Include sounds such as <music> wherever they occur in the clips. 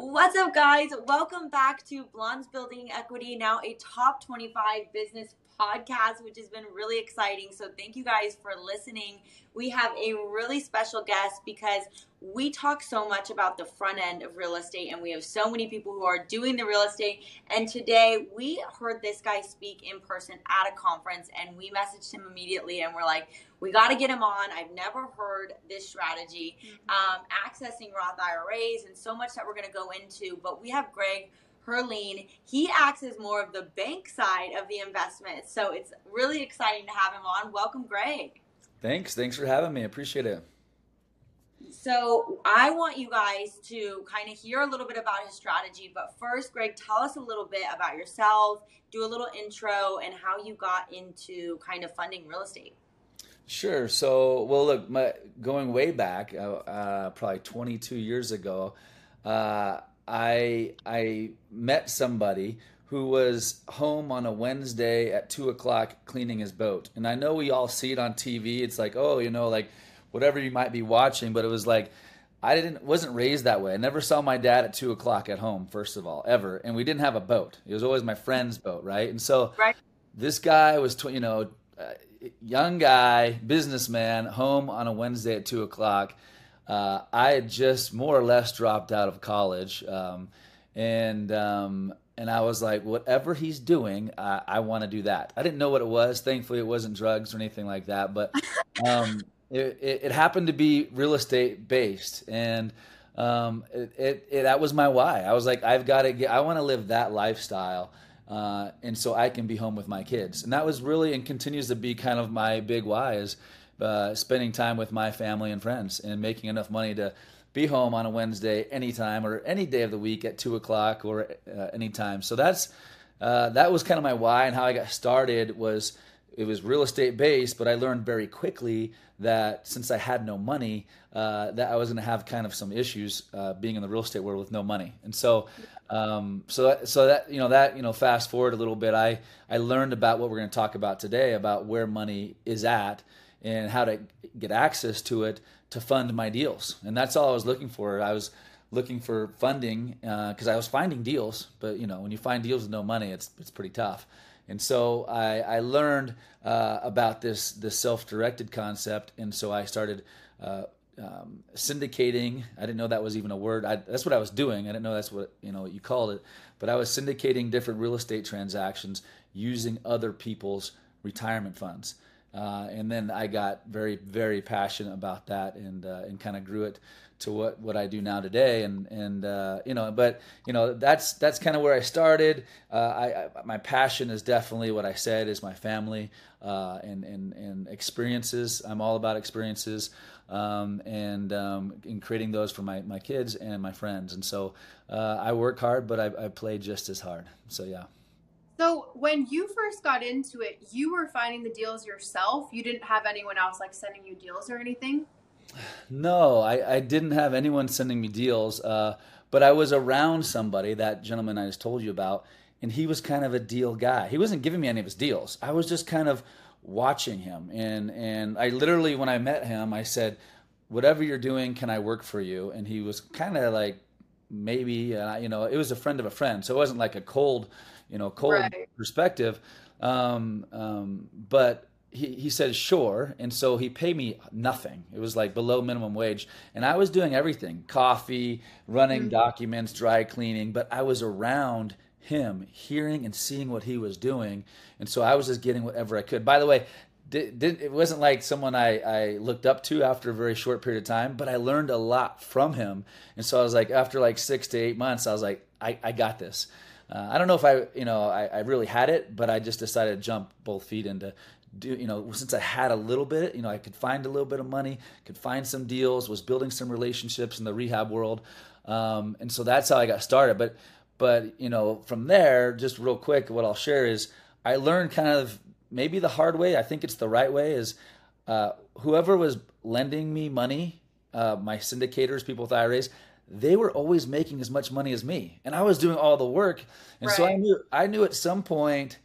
What's up, guys? Welcome back to Blondes Building Equity, now a top 25 business podcast, which has been really exciting. So, thank you guys for listening. We have a really special guest because we talk so much about the front end of real estate, and we have so many people who are doing the real estate. And today we heard this guy speak in person at a conference, and we messaged him immediately, and we're like, we got to get him on. I've never heard this strategy, mm-hmm. um, accessing Roth IRAs, and so much that we're going to go into. But we have Greg Herlean. He acts as more of the bank side of the investment. So it's really exciting to have him on. Welcome, Greg. Thanks. Thanks for having me. Appreciate it. So I want you guys to kind of hear a little bit about his strategy. But first, Greg, tell us a little bit about yourself, do a little intro, and how you got into kind of funding real estate. Sure. So, well, look, my, going way back, uh, uh, probably 22 years ago, uh, I I met somebody who was home on a Wednesday at two o'clock cleaning his boat, and I know we all see it on TV. It's like, oh, you know, like whatever you might be watching, but it was like I didn't wasn't raised that way. I never saw my dad at two o'clock at home, first of all, ever, and we didn't have a boat. It was always my friend's boat, right? And so right. this guy was, tw- you know, uh, young guy, businessman, home on a Wednesday at two o'clock uh, I had just more or less dropped out of college, um, and um, and I was like, whatever he's doing, I, I want to do that. I didn't know what it was. Thankfully, it wasn't drugs or anything like that, but um, <laughs> it, it, it, happened to be real estate based, and um, it, it, that was my why. I was like, I've got to get. I want to live that lifestyle. Uh, and so I can be home with my kids, and that was really and continues to be kind of my big why is uh, spending time with my family and friends and making enough money to be home on a Wednesday anytime or any day of the week at two o'clock or uh, anytime. So that's uh, that was kind of my why and how I got started was it was real estate based, but I learned very quickly that since I had no money, uh, that I was going to have kind of some issues uh, being in the real estate world with no money. And so, um, so that, so that you know that you know fast forward a little bit, I I learned about what we're going to talk about today about where money is at and how to get access to it to fund my deals. And that's all I was looking for. I was looking for funding because uh, I was finding deals, but you know, when you find deals with no money, it's it's pretty tough. And so I, I learned uh, about this this self-directed concept, and so I started uh, um, syndicating. I didn't know that was even a word. I, that's what I was doing. I didn't know that's what you know what you called it. But I was syndicating different real estate transactions using other people's retirement funds. Uh, and then I got very, very passionate about that, and uh, and kind of grew it to what, what I do now today. And and uh, you know, but you know, that's that's kind of where I started. Uh, I, I, my passion is definitely what I said is my family uh, and and and experiences. I'm all about experiences. Um, and um, in creating those for my, my kids and my friends. And so I work hard, but I, I play just as hard. So, yeah. So when you first got into it, you were finding the deals yourself. You didn't have anyone else like sending you deals or anything. No, I, I didn't have anyone sending me deals. Uh, but I was around somebody, that gentleman I just told you about, and he was kind of a deal guy. He wasn't giving me any of his deals. I was just kind of watching him, and and I literally when I met him, I said, "Whatever you're doing, can I work for you?" And he was kind of like, maybe, uh, you know, it was a friend of a friend, so it wasn't like a cold you know, cold right. perspective. Um, um, but he, he said sure and so he paid me nothing it was like below minimum wage and i was doing everything coffee running mm-hmm. documents dry cleaning but i was around him hearing and seeing what he was doing and so i was just getting whatever i could by the way did, did, it wasn't like someone I, I looked up to after a very short period of time but i learned a lot from him and so i was like after like six to eight months i was like i, I got this uh, I don't know if I, you know, I, I, really had it, but I just decided to jump both feet into do, you know, since I had a little bit, you know, I could find a little bit of money, could find some deals, was building some relationships in the rehab world. Um, and so that's how I got started. But, but, you know, from there, just real quick, what I'll share is I learned kind of maybe the hard way. I think it's the right way is uh, whoever was lending me money, uh, my syndicators, people with IRAs, they were always making as much money as me and i was doing all the work and right. so i knew i knew at some point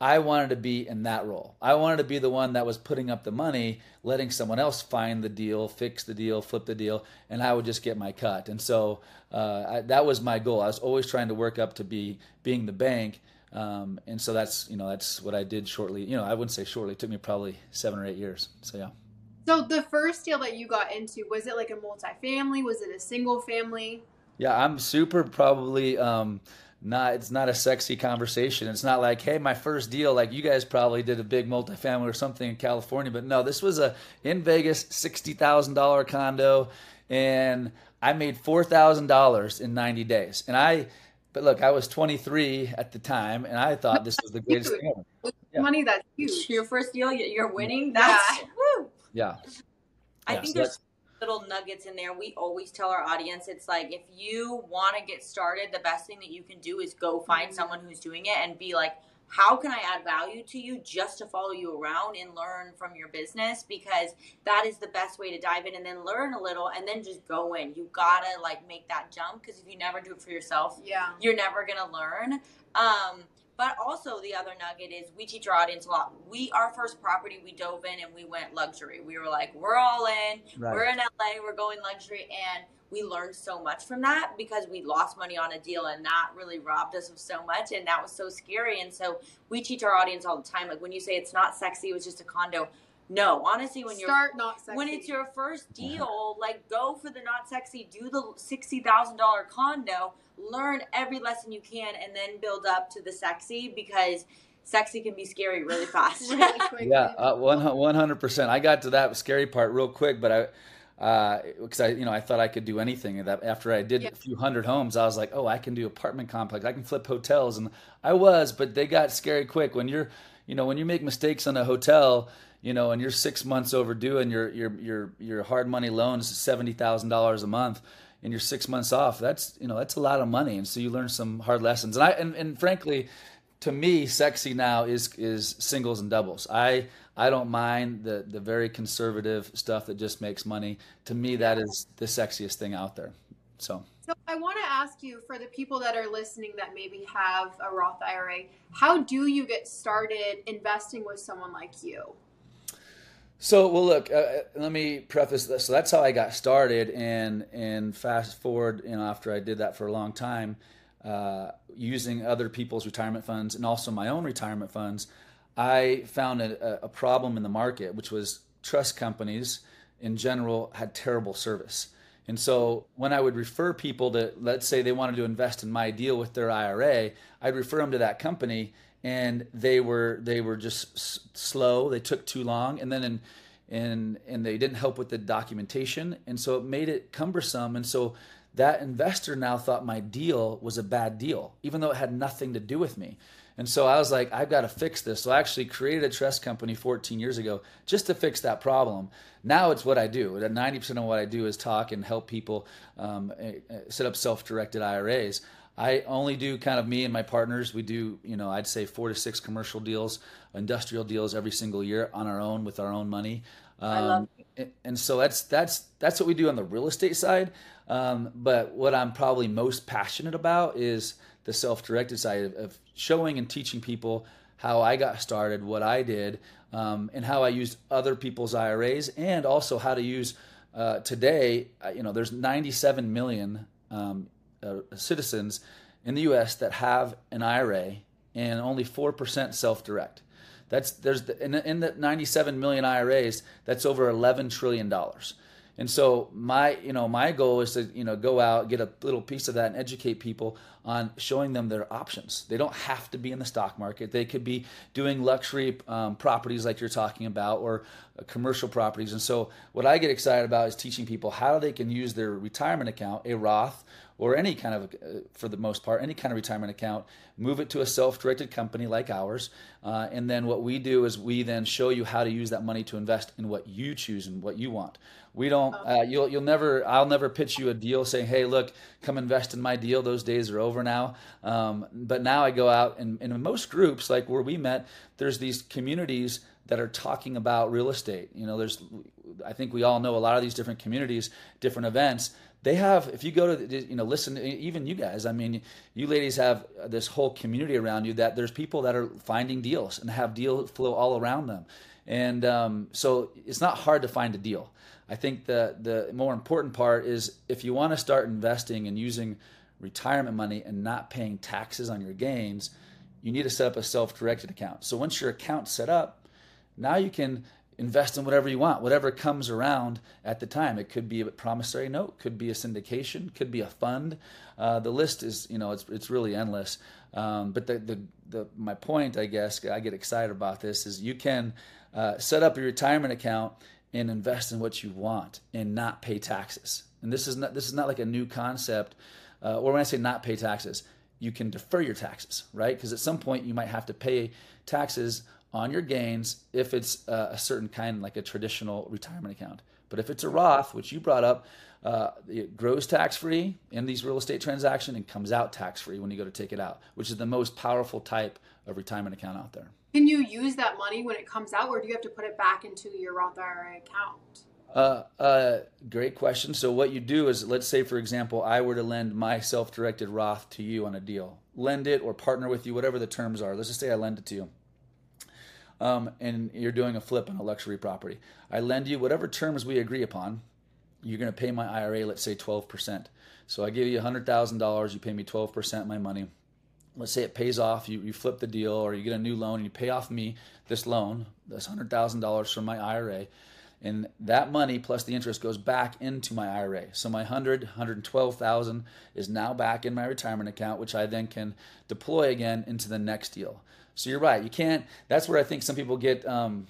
I wanted to be in that role. I wanted to be the one that was putting up the money, letting someone else find the deal, fix the deal, flip the deal, and I would just get my cut. And so uh, I, that was my goal. I was always trying to work up to be being the bank. Um, and so that's you know that's what I did shortly. You know, I wouldn't say shortly. It took me probably seven or eight years. So yeah. So the first deal that you got into was it like a multifamily? Was it a single family? Yeah, I'm super probably. Um, not it's not a sexy conversation. It's not like, hey, my first deal, like you guys probably did a big multifamily or something in California, but no, this was a in Vegas sixty thousand dollar condo, and I made four thousand dollars in ninety days. And I, but look, I was twenty three at the time, and I thought this was the <laughs> greatest thing ever. Yeah. Money that's huge. Your first deal, you're winning. That's Yeah. Woo. Yeah. I Yeah, think so there's little nuggets in there. We always tell our audience it's like if you want to get started, the best thing that you can do is go find Mhm. someone who's doing it and be like, how can I add value to you just to follow you around and learn from your business? Because that is the best way to dive in and then learn a little and then just go in. You gotta like make that jump because if you never do it for yourself, Yeah. you're never gonna learn. Um, but also the other nugget is we teach our audience a lot. We our first property we dove in and we went luxury. We were like, we're all in. Right. We're in LA. We're going luxury, and we learned so much from that because we lost money on a deal, and that really robbed us of so much, and that was so scary. And so we teach our audience all the time. Like when you say it's not sexy, it was just a condo. No, honestly, when you're Start not sexy. when it's your first <laughs> deal, like go for the not sexy, do the sixty thousand dollar condo, learn every lesson you can, and then build up to the sexy because sexy can be scary really <laughs> fast. really quick. Yeah, uh, one hundred percent. I got to that scary part real quick, but I, because I, you know, I thought I could do anything. And that after I did Yeah. a few hundred homes, I was like, oh, I can do apartment complex. I can flip hotels, and I was, but they got scary quick. When you're, you know, when you make mistakes on a hotel, you know, and you're six months overdue, and your your your your hard money loans seventy thousand dollars a month. And you're six months off. That's you know that's a lot of money, and so you learn some hard lessons. And I and, and frankly, to me, sexy now is is singles and doubles. I I don't mind the the very conservative stuff that just makes money. To me, that is the sexiest thing out there. So So I want to ask you for the people that are listening that maybe have a Roth IRA, how do you get started investing with someone like you? So well, look. Uh, let me preface this. So that's how I got started, and and fast forward, you know, after I did that for a long time, uh, using other people's retirement funds and also my own retirement funds, I found a, a problem in the market, which was trust companies in general had terrible service. And so when I would refer people to, let's say they wanted to invest in my deal with their IRA, I'd refer them to that company, and they were they were just s- slow. They took too long, and then in and and they didn't help with the documentation, and so it made it cumbersome. And so that investor now thought my deal was a bad deal, even though it had nothing to do with me. And so I was like, I've got to fix this. So I actually created a trust company 14 years ago just to fix that problem. Now it's what I do. 90% of what I do is talk and help people um, eh, eh, set up self-directed IRAs. I only do kind of me and my partners. We do, you know, I'd say four to six commercial deals, industrial deals every single year on our own with our own money. Um, I love and- and so that's that's that's what we do on the real estate side. Um, but what I'm probably most passionate about is the self-directed side of, of showing and teaching people how I got started, what I did, um, and how I used other people's IRAs, and also how to use uh, today. uh, You know, there's 97 million um, uh, citizens in the U.S. that have an IRA, and only four percent self-direct. That's there's the, in, in the 97 million IRAs. That's over 11 trillion dollars. And so my you know my goal is to you know go out get a little piece of that and educate people on showing them their options. They don't have to be in the stock market. They could be doing luxury um, properties like you're talking about or uh, commercial properties. And so what I get excited about is teaching people how they can use their retirement account, a Roth or any kind of, uh, for the most part, any kind of retirement account, move it to a self-directed company like ours, uh, and then what we do is we then show you how to use that money to invest in what you choose and what you want. We don't. Uh, you'll you'll never. I'll never pitch you a deal saying, "Hey, look, come invest in my deal." Those days are over now. Um, but now I go out and, and in most groups, like where we met, there's these communities that are talking about real estate. You know, there's. I think we all know a lot of these different communities, different events they have if you go to you know listen even you guys i mean you ladies have this whole community around you that there's people that are finding deals and have deal flow all around them and um, so it's not hard to find a deal i think the the more important part is if you want to start investing and using retirement money and not paying taxes on your gains you need to set up a self-directed account so once your account's set up now you can invest in whatever you want, whatever comes around at the time. It could be a promissory note, could be a syndication, could be a fund. Uh, the list is, you know, it's it's really endless. Um, but the, the the my point, I guess, I get excited about this is you can uh, set up a retirement account and invest in what you want and not pay taxes. And this is not this is not like a new concept. Uh, or when I say not pay taxes, you can defer your taxes, right? Because at some point you might have to pay taxes on your gains if it's uh, a certain kind, like a traditional retirement account. But if it's a Roth, which you brought up, uh, it grows tax free in these real estate transactions and comes out tax free when you go to take it out, which is the most powerful type of retirement account out there. Can you use that money when it comes out, or do you have to put it back into your Roth IRA account? Uh, uh, great question. So what you do is, let's say, for example, I were to lend my self-directed Roth to you on a deal, lend it or partner with you, whatever the terms are. Let's just say I lend it to you um, and you're doing a flip on a luxury property. I lend you whatever terms we agree upon. You're going to pay my IRA, let's say 12%. So I give you $100,000, you pay me 12% of my money. Let's say it pays off, you, you flip the deal, or you get a new loan and you pay off me this loan, this $100,000 from my IRA. And that money plus the interest goes back into my IRA. So my 100, 112,000 is now back in my retirement account, which I then can deploy again into the next deal. So you're right. You can't. That's where I think some people get um,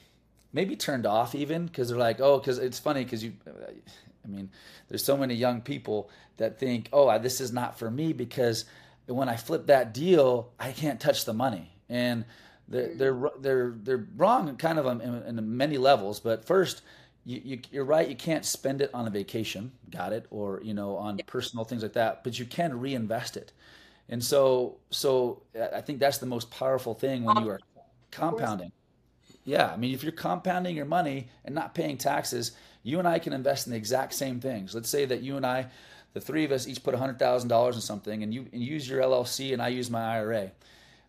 maybe turned off even because they're like, oh, because it's funny because you. I mean, there's so many young people that think, oh, this is not for me because when I flip that deal, I can't touch the money, and they're mm-hmm. they're they're, they're wrong, kind of in, in many levels. But first, you, you, are right. You can't spend it on a vacation, got it, or you know, on personal things like that. But you can reinvest it. And so, so I think that's the most powerful thing when you are compounding. Yeah, I mean, if you're compounding your money and not paying taxes, you and I can invest in the exact same things. Let's say that you and I, the three of us, each put $100,000 in something, and you and use your LLC and I use my IRA.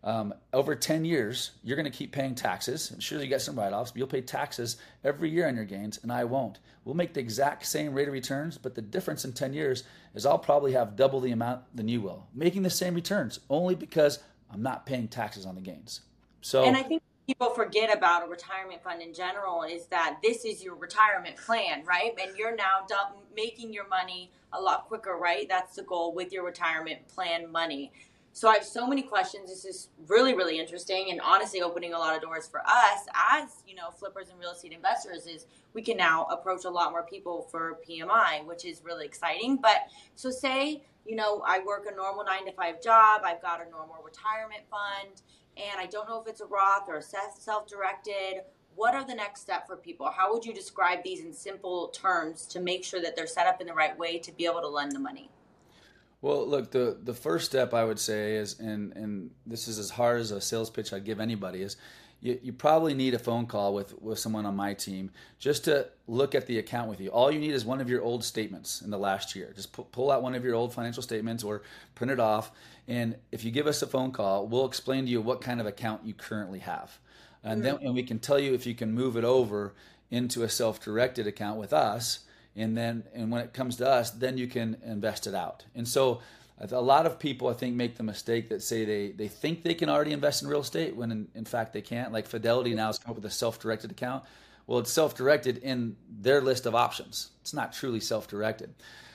Um, over 10 years, you're going to keep paying taxes. I'm sure you get some write offs, but you'll pay taxes every year on your gains, and I won't. We'll make the exact same rate of returns, but the difference in 10 years is I'll probably have double the amount than you will, making the same returns only because I'm not paying taxes on the gains. So, and I think people forget about a retirement fund in general is that this is your retirement plan, right? And you're now making your money a lot quicker, right? That's the goal with your retirement plan money. So I have so many questions. This is really, really interesting and honestly opening a lot of doors for us as, you know, flippers and real estate investors is we can now approach a lot more people for PMI, which is really exciting. But so say, you know, I work a normal nine to five job, I've got a normal retirement fund, and I don't know if it's a Roth or a self-directed. What are the next step for people? How would you describe these in simple terms to make sure that they're set up in the right way to be able to lend the money? Well, look, the the first step I would say is, and and this is as hard as a sales pitch I'd give anybody is, you, you probably need a phone call with with someone on my team just to look at the account with you. All you need is one of your old statements in the last year. Just pu- pull out one of your old financial statements or print it off, and if you give us a phone call, we'll explain to you what kind of account you currently have, and mm-hmm. then and we can tell you if you can move it over into a self-directed account with us and then and when it comes to us then you can invest it out. And so a lot of people i think make the mistake that say they, they think they can already invest in real estate when in, in fact they can't. Like fidelity now has come up with a self-directed account. Well it's self-directed in their list of options. It's not truly self-directed.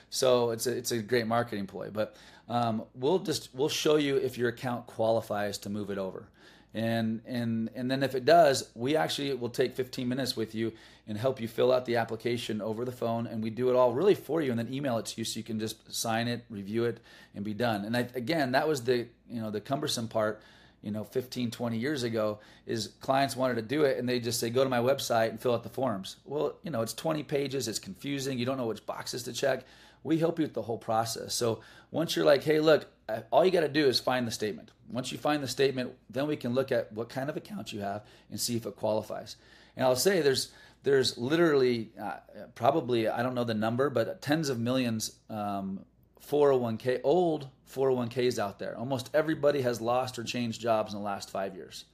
So it's a, it's a great marketing ploy. But um, we'll just we'll show you if your account qualifies to move it over and and and then if it does we actually will take 15 minutes with you and help you fill out the application over the phone. And we do it all really for you and then email it to you so you can just sign it review it and be done. And I, again that was the you know the cumbersome part you know 15 20 years ago is clients wanted to do it and they just say go to my website and fill out the forms. Well you know it's 20 pages. It's confusing. You don't know which boxes to check we help you with the whole process so once you're like hey look all you got to do is find the statement once you find the statement, then we can look at what kind of account you have and see if it qualifies. And I'll say there's there's literally uh, probably I don't know the number, but tens of millions um, 401k old 401ks out there. Almost everybody has lost or changed jobs in the last five years,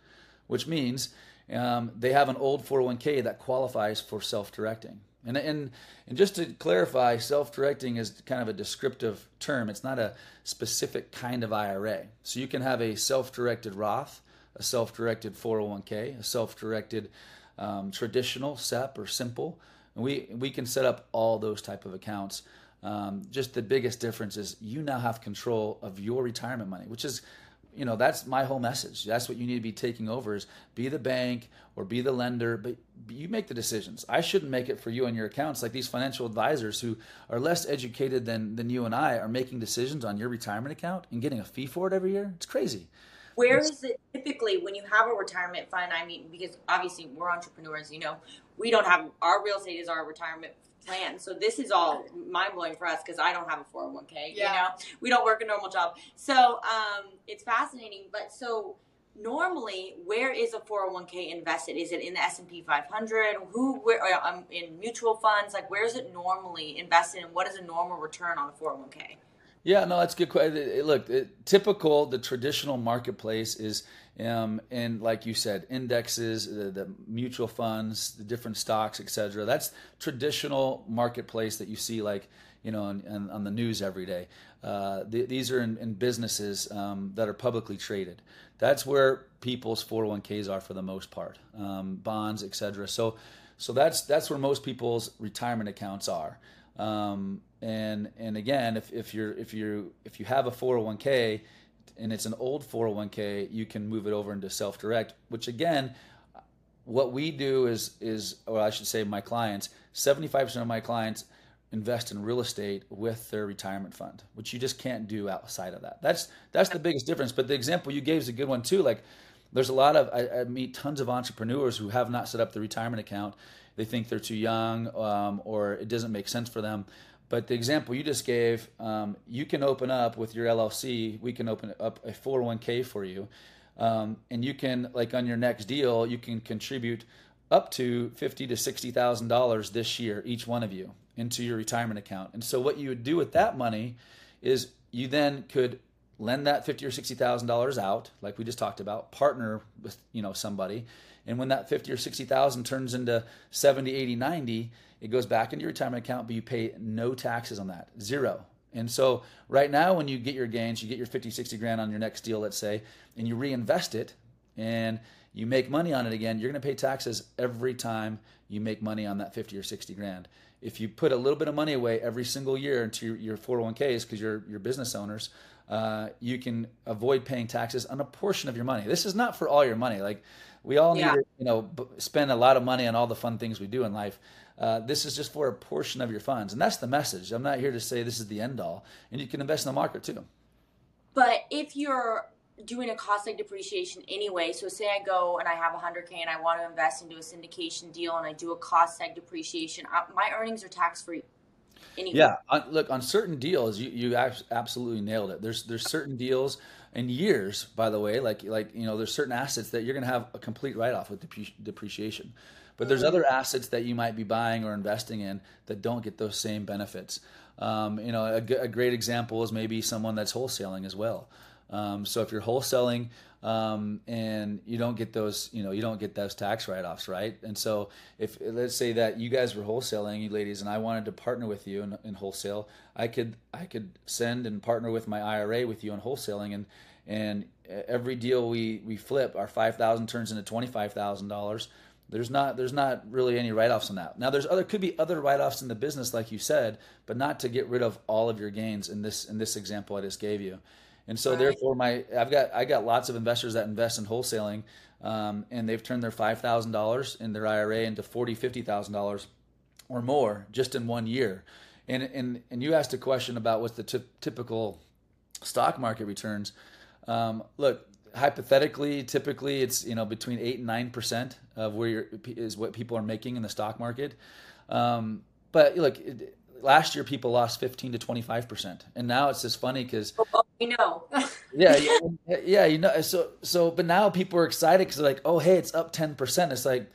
which means um, they have an old 401k that qualifies for self-directing. And, and and just to clarify, self-directing is kind of a descriptive term. It's not a specific kind of IRA. So you can have a self-directed Roth, a self-directed 401k, a self-directed um, traditional SEP or simple. And we we can set up all those type of accounts. Um, just the biggest difference is you now have control of your retirement money, which is you know that's my whole message. That's what you need to be taking over is be the bank or be the lender but you make the decisions. I shouldn't make it for you and your accounts. Like these financial advisors who are less educated than than you and i are making decisions on your retirement account and getting a fee for it every year? It's crazy. Where is it typically when you have a retirement fund? I mean because obviously we're entrepreneurs you know we don't have our real estate is our retirement plan. So this is all mind blowing for us because I don't have a 401k. Yeah. You know, we don't work a normal job. So um, it's fascinating. But so normally, where is a 401k invested? Is it in the S&P 500? Who, where, um, in mutual funds? Like, where is it normally invested and what is a normal return on a 401k? Yeah, no, that's good. Question. Look, it, typical, the traditional marketplace is um, and like you said, indexes, the, the mutual funds, the different stocks, etc. That's traditional marketplace that you see, like you know, on, on, on the news every day. Uh, the, these are in, in businesses um, that are publicly traded. That's where people's 401ks are for the most part, um, bonds, etc. So, so that's that's where most people's retirement accounts are. Um, and and again, if, if you're if you if you have a 401k and it's an old 401k, you can move it over into self-direct, which again, what we do is is or I should say my clients, 75% of my clients invest in real estate with their retirement fund, which you just can't do outside of that. That's that's the biggest difference. But the example you gave is a good one too. Like there's a lot of I, I meet tons of entrepreneurs who have not set up the retirement account. They think they're too young um, or it doesn't make sense for them. But the example you just gave, um, you can open up with your LLC. We can open up a 401k for you, um, and you can like on your next deal, you can contribute up to fifty to sixty thousand dollars this year, each one of you, into your retirement account. And so what you would do with that money is you then could lend that fifty or sixty thousand dollars out, like we just talked about, partner with you know somebody, and when that fifty or sixty thousand turns into 70, 80, 90 it goes back into your retirement account, but you pay no taxes on that, zero. And so right now, when you get your gains, you get your 50, 60 grand on your next deal, let's say, and you reinvest it and you make money on it again, you're going to pay taxes every time you make money on that 50 or 60 grand. If you put a little bit of money away every single year into your, your 401ks because you're, you're business owners, uh, you can avoid paying taxes on a portion of your money. This is not for all your money. Like we all need yeah. to, you know, spend a lot of money on all the fun things we do in life. Uh, this is just for a portion of your funds. And that's the message. I'm not here to say this is the end all. And you can invest in the market too. But if you're doing a cost like depreciation anyway, so say I go and I have 100K and I want to invest into a syndication deal and I do a cost seg depreciation, uh, my earnings are tax free. Anyway. Yeah, on, look on certain deals, you you absolutely nailed it. There's there's certain deals and years, by the way, like like you know, there's certain assets that you're going to have a complete write off with depreciation. But there's mm-hmm. other assets that you might be buying or investing in that don't get those same benefits. Um, you know, a, a, great example is maybe someone that's wholesaling as well. Um, so if you're wholesaling um, and you don't get those, you know, you don't get those tax write-offs, right? And so if let's say that you guys were wholesaling, you ladies, and I wanted to partner with you in, in wholesale, I could I could send and partner with my IRA with you in wholesaling, and and every deal we we flip, our five thousand turns into twenty five thousand dollars there's not there's not really any write-offs on that. Now there's other could be other write-offs in the business like you said, but not to get rid of all of your gains in this in this example I just gave you. And so right. therefore my I've got I got lots of investors that invest in wholesaling um, and they've turned their five thousand dollars in their IRA into forty fifty thousand dollars or more just in one year. And and and you asked a question about what's the t- typical stock market returns. Um, look, hypothetically, typically it's you know between eight and nine percent of where you're, is what people are making in the stock market. Um, but look, it, last year people lost fifteen to twenty five percent, and now it's just funny because we know. yeah, yeah, yeah, you know. So so, but now people are excited because they're like, oh hey, it's up ten percent. It's like,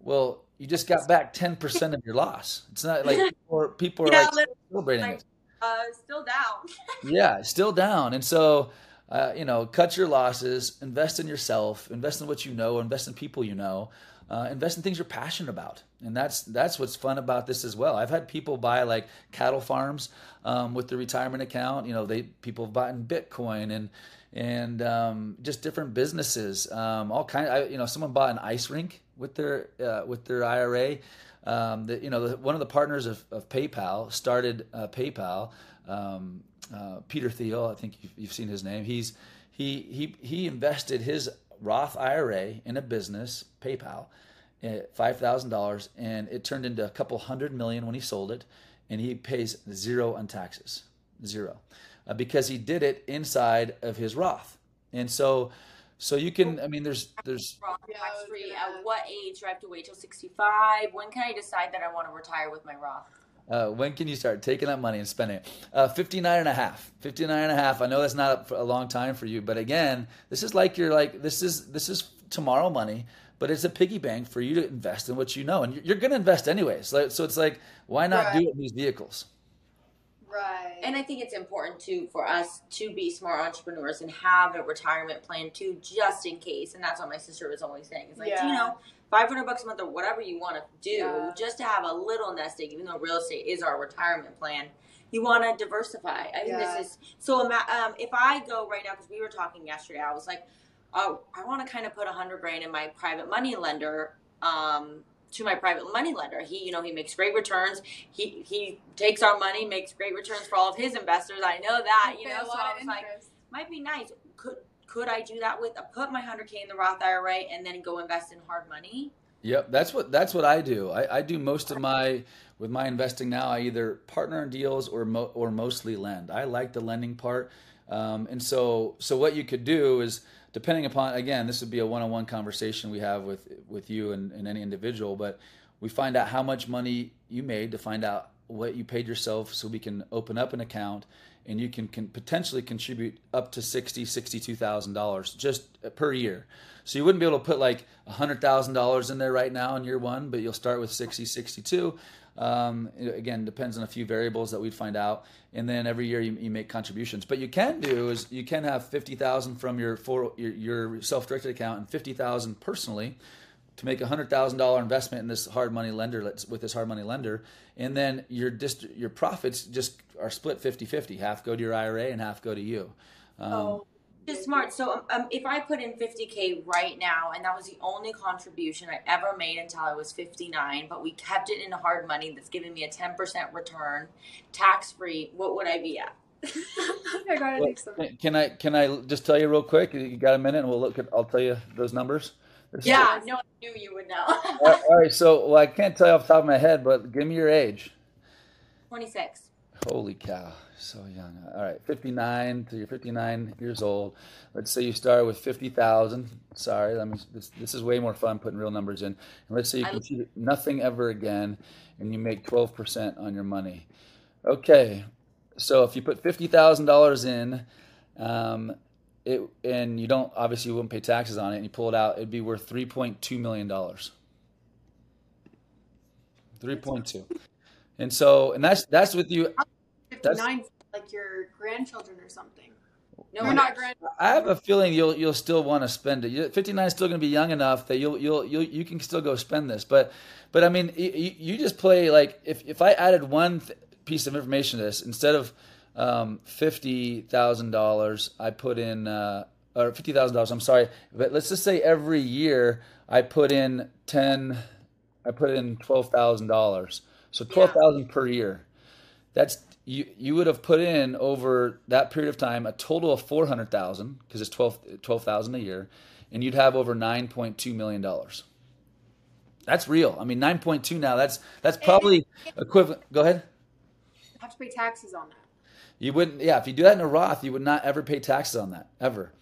well, you just got back 10% of your loss. It's not like <laughs> people are, people are Yeah, like celebrating like- it. Uh, still down. <laughs> Yeah, still down. And so, uh, you know, cut your losses, invest in yourself, invest in what you know, invest in people you know, uh, invest in things you're passionate about. And that's that's what's fun about this as well. I've had people buy like cattle farms um, with the retirement account. You know, they people have bought in Bitcoin and and um, just different businesses, um, all kind. I, you know, someone bought an ice rink with their uh, with their IRA. Um, you know, the, one of the partners of, of PayPal started uh, PayPal. Um, uh, Peter Thiel, I think you've, you've seen his name. He's he he he invested his Roth IRA in a business, PayPal, five thousand dollars, and it turned into a couple hundred million when he sold it, and he pays zero on taxes, zero, uh, because he did it inside of his Roth, and so. So you can, I mean, there's, there's, Roth tax free. At what age do I have to wait till 65? When can I decide that I want to retire with my Roth? Uh, when can you start taking that money and spending it? Uh, 59 and a half. 59 and a half. I know that's not a, a long time for you, but again, this is like you're like, this is, this is tomorrow money, but it's a piggy bank for you to invest in what you know. And you're, you're going to invest anyways. So, so it's like, why not do it in these vehicles? Right. And I think it's important too for us to be smart entrepreneurs and have a retirement plan too, just in case. And that's what my sister was always saying. It's like, Yeah. you know, 500 bucks a month or whatever you want to do, Yeah. just to have a little nest egg, even though real estate is our retirement plan. You want to diversify. I think Yeah. this is so. Um, if I go right now, because we were talking yesterday, I was like, oh, I want to kind of put a hundred grand in my private money lender. Um, to my private money lender, he, you know, he makes great returns. He he takes our money, makes great returns for all of his investors. I know that, you Pay know. So I of was like, might be nice. Could could I do that with? I put my hundred k in the Roth IRA and then go invest in hard money. Yep, that's what that's what I do. I, I do most of my with my investing now. I either partner in deals or mo, or mostly lend. I like the lending part, um, and so so what you could do is depending upon again this would be a one on one conversation we have with with you and, and any individual, but we find out how much money you made to find out what you paid yourself, so we can open up an account and you can, can potentially contribute up to sixty sixty two thousand dollars just per year. So you wouldn't be able to put like $100,000 in there right now in year one, but you'll start with 60, 62. Um, again, depends on a few variables that we'd find out. And then every year you, you make contributions. But you can do is you can have 50,000 from your, for, your, your self-directed account and 50,000 personally to make a hundred thousand dollar investment in this hard money lender with this hard money lender and then your dist- your profits just are split 50-50 half go to your ira and half go to you um, oh, Just smart. So um, um, if I put in 50k right now, and that was the only contribution I ever made until I was 59, but we kept it in hard money that's giving me a 10% return, tax free, what would I be at? <laughs> I gotta Well, think so. can- Can I can I just tell you real quick? You got a minute, and we'll look at. I'll tell you those numbers. This is- Yeah, no, I knew you would know. All all right. So, well, I can't tell you off the top of my head, but give me your age. 26. Holy cow, so young. All right, 59. So you're 59 years old. Let's say you start with 50,000. Sorry, let me. This, this is way more fun putting real numbers in. And let's say you I- contribute nothing ever again, and you make 12% on your money. Okay, so if you put $50,000 in, um, it and you don't obviously you wouldn't pay taxes on it, and you pull it out, it'd be worth 3.2 million dollars. 3.2. And so, and that's that's with you. 59 like your grandchildren or something. No, You're not grand. I have a feeling you'll you'll still want to spend it. 59 is still going to be young enough that you'll you'll you you can still go spend this. But but I mean, you, you just play like if if I added one th- piece of information to this instead of um, fifty thousand dollars, I put in uh, or fifty thousand dollars. I'm sorry, but let's just say every year I put in ten, I put in twelve thousand dollars. So twelve thousand per year. That's you. You would have put in over that period of time a total of four hundred thousand because it's 12 12,000 a year, and you'd have over nine point two million dollars. That's real. I mean, nine point two now. That's that's probably equivalent. Go ahead. have to pay taxes on that. You wouldn't. Yeah, if you do that in a Roth, you would not ever pay taxes on that ever.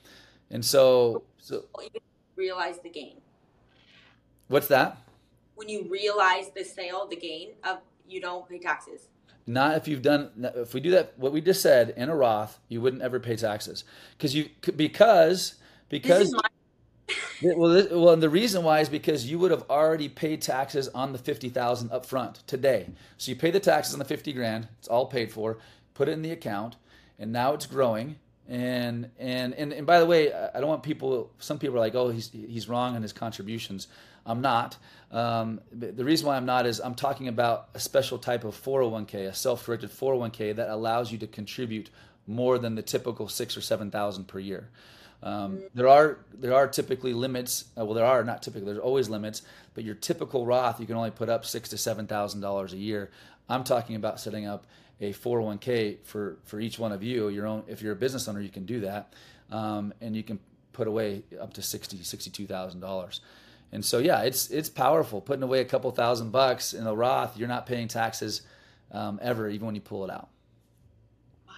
And so, so You realize the gain. what's that? When you realize the sale, the gain of you don't pay taxes. Not if you've done. If we do that, what we just said in a Roth, you wouldn't ever pay taxes because you because because well, this, well, and the reason why is because you would have already paid taxes on the fifty thousand up front today. So you pay the taxes on the fifty grand; it's all paid for. Put it in the account, and now it's growing. And and and and by the way, I don't want people. Some people are like, "Oh, he's he's wrong on his contributions." I'm not. Um, the reason why I'm not is I'm talking about a special type of 401k, a self-directed 401k that allows you to contribute more than the typical six or seven thousand per year. Um, there are there are typically limits. Uh, well, there are not typically. There's always limits. But your typical Roth, you can only put up six to seven thousand dollars a year. I'm talking about setting up a 401k for for each one of you. Your own. If you're a business owner, you can do that, um, and you can put away up to sixty sixty two thousand dollars. And so, yeah, it's it's powerful. Putting away a couple thousand bucks in a Roth, you're not paying taxes um, ever, even when you pull it out. Wow.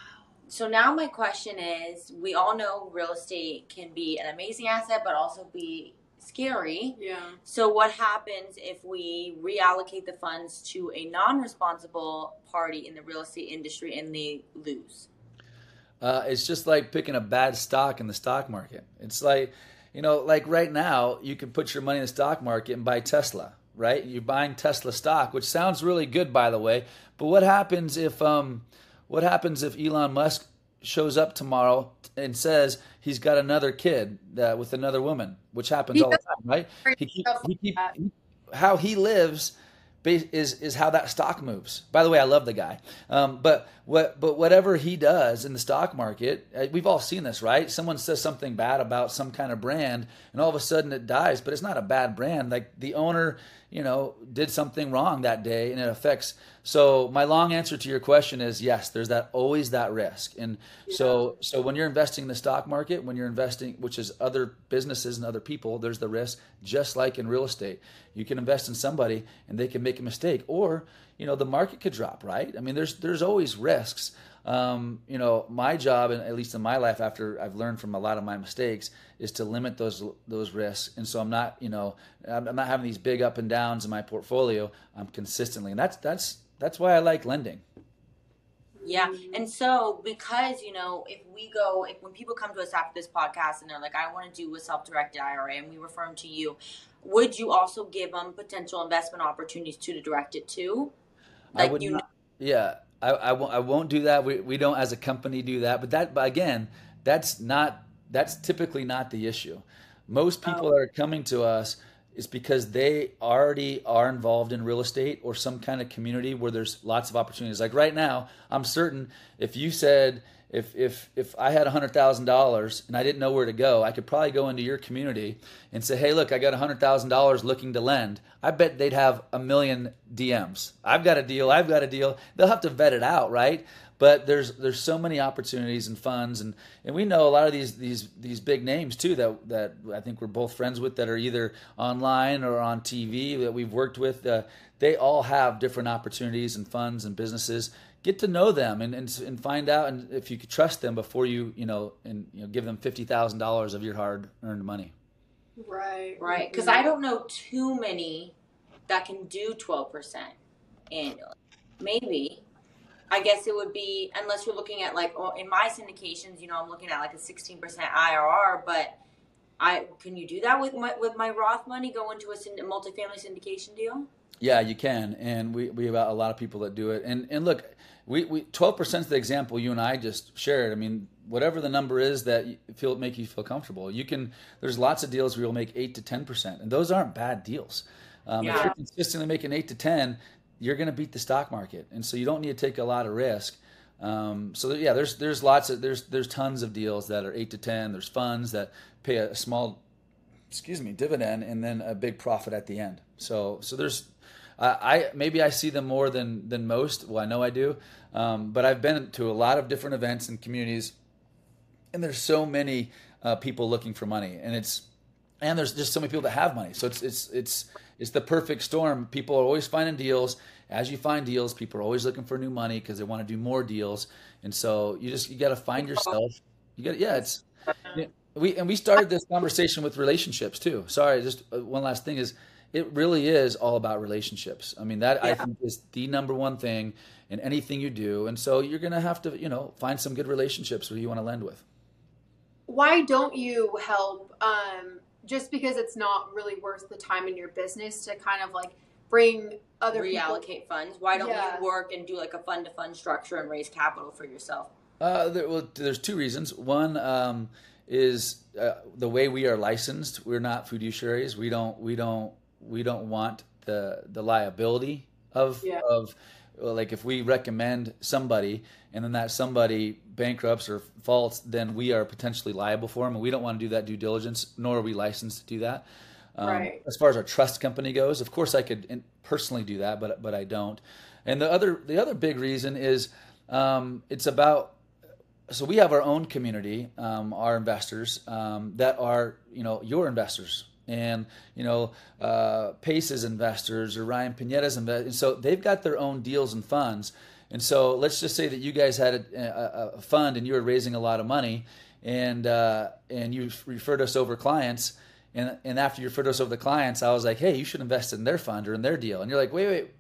So now my question is: We all know real estate can be an amazing asset, but also be scary. Yeah. So what happens if we reallocate the funds to a non-responsible party in the real estate industry and they lose? Uh, it's just like picking a bad stock in the stock market. It's like you know, like right now, you can put your money in the stock market and buy Tesla, right? You're buying Tesla stock, which sounds really good, by the way. But what happens if, um, what happens if Elon Musk shows up tomorrow and says he's got another kid uh, with another woman, which happens all the time, right? He he he, how he lives is is how that stock moves. By the way, I love the guy. Um, but what but whatever he does in the stock market, uh, we've all seen this, right? Someone says something bad about some kind of brand, and all of a sudden it dies. But it's not a bad brand. Like the owner, you know, did something wrong that day, and it affects. So my long answer to your question is yes. There's that always that risk, and yeah. so so when you're investing in the stock market, when you're investing, which is other businesses and other people, there's the risk. Just like in real estate, you can invest in somebody and they can make a mistake, or you know the market could drop. Right? I mean, there's there's always risks. Um, you know, my job, and at least in my life, after I've learned from a lot of my mistakes, is to limit those those risks. And so I'm not, you know, I'm not having these big up and downs in my portfolio. I'm consistently, and that's that's that's why I like lending. Yeah. And so because, you know, if we go if when people come to us after this podcast and they're like, I want to do a self directed IRA and we refer them to you, would you also give them potential investment opportunities to, to direct it to? Like I would you not, yeah. I, I won't, I won't do that. We, we don't as a company do that. But that, but again, that's not, that's typically not the issue. Most people oh. that are coming to us is because they already are involved in real estate or some kind of community where there's lots of opportunities. Like right now, I'm certain if you said, if if if I had hundred thousand dollars and I didn't know where to go, I could probably go into your community and say, "Hey, look, I got hundred thousand dollars looking to lend." I bet they'd have a million DMs. I've got a deal. I've got a deal. They'll have to vet it out, right? But there's there's so many opportunities and funds, and, and we know a lot of these these these big names too that that I think we're both friends with that are either online or on TV that we've worked with. Uh, they all have different opportunities and funds and businesses get to know them and, and, and find out and if you could trust them before you you know and you know give them fifty thousand dollars of your hard earned money. Right. Right. Mm-hmm. Because I don't know too many that can do twelve percent annually. Maybe. I guess it would be unless you're looking at like oh, in my syndications, you know, I'm looking at like a 16% IRR, but I can you do that with my with my Roth money go into a multifamily syndication deal? Yeah, you can, and we we have a lot of people that do it. And and look, we we twelve percent is the example you and I just shared. I mean, whatever the number is that feel make you feel comfortable. You can. There's lots of deals where you'll make eight to ten percent, and those aren't bad deals. Um, yeah. If you're consistently making eight to ten, you're going to beat the stock market, and so you don't need to take a lot of risk. Um, so yeah, there's there's lots of there's there's tons of deals that are eight to ten. There's funds that pay a small, excuse me, dividend and then a big profit at the end. So so there's uh, I maybe I see them more than than most. Well, I know I do, um, but I've been to a lot of different events and communities, and there's so many uh, people looking for money, and it's and there's just so many people that have money. So it's it's it's it's the perfect storm. People are always finding deals. As you find deals, people are always looking for new money because they want to do more deals. And so you just you got to find yourself. You got yeah, it's we and we started this conversation with relationships too. Sorry, just uh, one last thing is it really is all about relationships. I mean, that yeah. I think is the number one thing in anything you do. And so you're going to have to, you know, find some good relationships who you want to lend with. Why don't you help um, just because it's not really worth the time in your business to kind of like bring other reallocate people. funds. Why don't Yeah. you work and do like a fund to fund structure and raise capital for yourself? Uh, there, well, there's two reasons. One um, is uh, the way we are licensed. We're not fiduciaries. We don't. We don't. We don't want the the liability of Yeah. of well, like if we recommend somebody and then that somebody bankrupts or faults, then we are potentially liable for them, and we don't want to do that due diligence. Nor are we licensed to do that. Um, Right. As far as our trust company goes, of course I could personally do that, but but I don't. And the other the other big reason is um, it's about so we have our own community, um, our investors um, that are you know your investors, and you know uh, Pace's investors or Ryan Pineda's investors. And so they've got their own deals and funds. And so let's just say that you guys had a, a, a fund and you were raising a lot of money, and uh, and you referred us over clients. And, and after you referred us over the clients, I was like, hey, you should invest in their fund or in their deal. And you're like, wait, wait.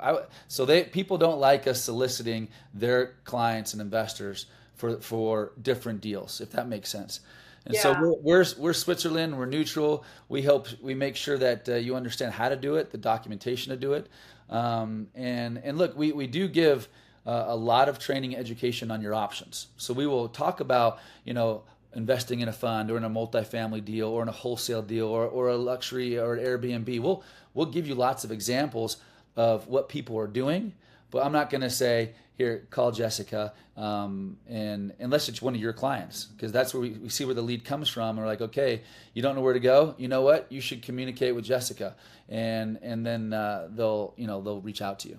I, so they people don't like us soliciting their clients and investors for for different deals, if that makes sense. And so we're, we're we're Switzerland. We're neutral. We help. We make sure that uh, you understand how to do it, the documentation to do it. Um, and and look, we we do give uh, a lot of training, and education on your options. So we will talk about you know investing in a fund or in a multifamily deal or in a wholesale deal or, or a luxury or an Airbnb. We'll we'll give you lots of examples of what people are doing, but I'm not going to say here call Jessica um, and unless it's one of your clients because that's where we, we see where the lead comes from. And we're like, okay, you don't know where to go. You know what? You should communicate with Jessica, and and then uh, they'll you know they'll reach out to you.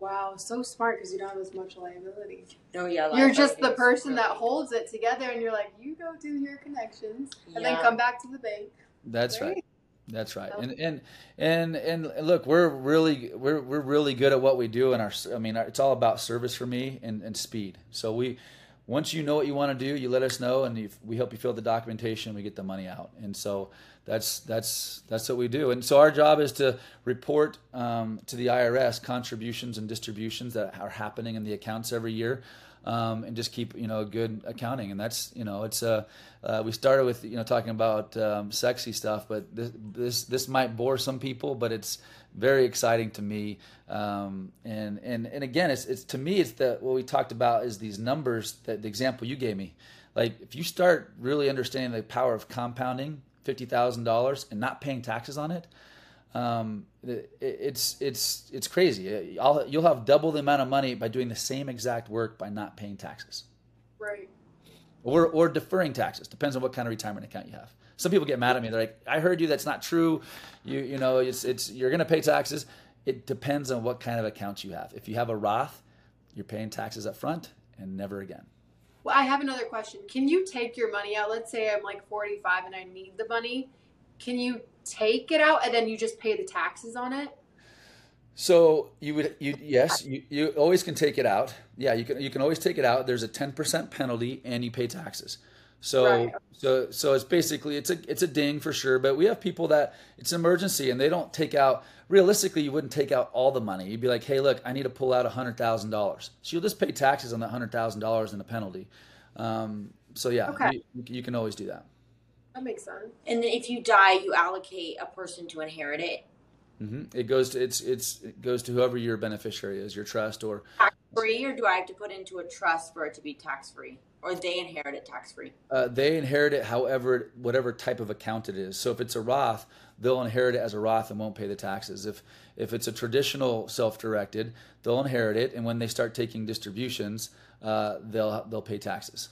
Wow, so smart because you don't have as much liability. Oh yeah, You're just the liability is person that holds it together, and you're like, you go do your connections, and then come back to the bank. That's right. Right. That's right. So- And and and and look, we're really we're we're really good at what we do, and our I mean, it's all about service for me and, and speed. So we, once you know what you want to do, you let us know, and we help you fill the documentation. We get the money out, and so that's that's that's what we do. And so our job is to report um, to the IRS contributions and distributions that are happening in the accounts every year. Um, and just keep you know good accounting, and that's you know it's uh, uh, we started with you know talking about um, sexy stuff, but this, this this might bore some people, but it's very exciting to me. Um, and and and again, it's it's to me it's the what we talked about is these numbers that the example you gave me. Like if you start really understanding the power of compounding fifty thousand dollars and not paying taxes on it, um, it, it's it's it's crazy. I'll, you'll have double the amount of money by doing the same exact work by not paying taxes Right. or or deferring taxes. Depends on what kind of retirement account you have. Some people get mad at me. They're like, "I heard you. That's not true. You you know, it's it's you're going to pay taxes." It depends on what kind of account you have. If you have a Roth, you're paying taxes up front and never again. Well, I have another question. Can you take your money out? Let's say I'm like 45 and I need the money. Can you take it out and then you just pay the taxes on it? So you would you yes you, you always can take it out. Yeah, you can you can always take it out. There's a ten percent penalty and you pay taxes. So Right. so so it's basically it's a it's a ding for sure. But we have people that it's an emergency and they don't take out. Realistically, you wouldn't take out all the money. You'd be like, hey, look, I need to pull out hundred thousand dollars. So you'll just pay taxes on that hundred thousand dollars and the penalty. Um, so yeah, Okay. you, you can always do that. That makes sense. And then if you die, you allocate a person to inherit it. hmm It goes to it's it's it goes to whoever your beneficiary is, your trust or Tax free, or do I have to put into a trust for it to be tax free, or they inherit it tax free? Uh, they inherit it however whatever type of account it is. So if it's a Roth, they'll inherit it as a Roth and won't pay the taxes. If if it's a traditional self-directed, they'll inherit it, and when they start taking distributions, uh, they'll they'll pay taxes.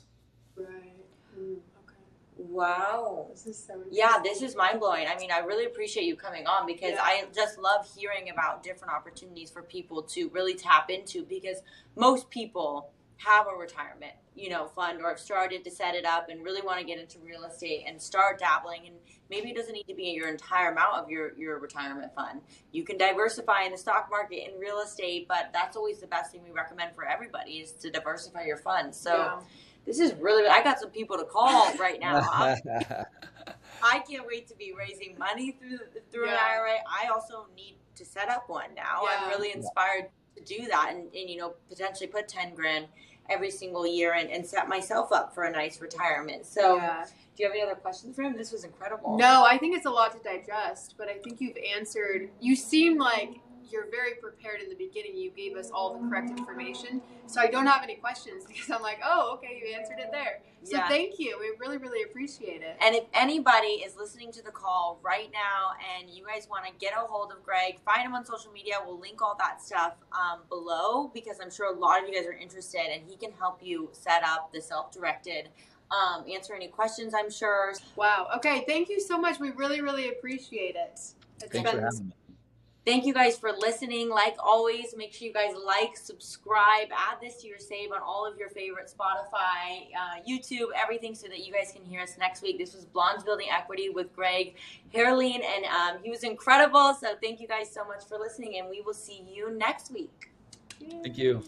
Wow. This is so Yeah, this is mind blowing. I mean, I really appreciate you coming on because Yeah. I just love hearing about different opportunities for people to really tap into because most people have a retirement, you know, fund or have started to set it up and really want to get into real estate and start dabbling and maybe it doesn't need to be your entire amount of your your retirement fund. You can diversify in the stock market in real estate, but that's always the best thing we recommend for everybody is to diversify your funds. So Yeah. This is really I got some people to call <laughs> right now. I'm <laughs> can't wait to be raising money through through an IRA. I also need to set up one now. I'm really inspired to do that and, and you know potentially put ten grand every single year and, and set myself up for a nice retirement. So, Yeah. do you have any other questions for him? This was incredible. No, I think it's a lot to digest, but I think you've answered. You seem like you're very prepared in the beginning. You gave us all the correct information. So I don't have any questions <laughs> because I'm like, oh, okay, you answered it there. So Yeah. thank you. We really, really appreciate it. And if anybody is listening to the call right now and you guys want to get a hold of Greg, find him on social media. We'll link all that stuff um, below because I'm sure a lot of you guys are interested and he can help you set up the self directed, um, answer any questions, I'm sure. Wow. Okay, thank you so much. We really, really appreciate it. It's Thanks for having me. Thank you guys for listening. Like always, make sure you guys like, subscribe, add this to your save on all of your favorite Spotify, uh, YouTube, everything so that you guys can hear us next week. This was Blondes Building Equity with Greg Herlean, and um, he was incredible. So thank you guys so much for listening, and we will see you next week. Thank you.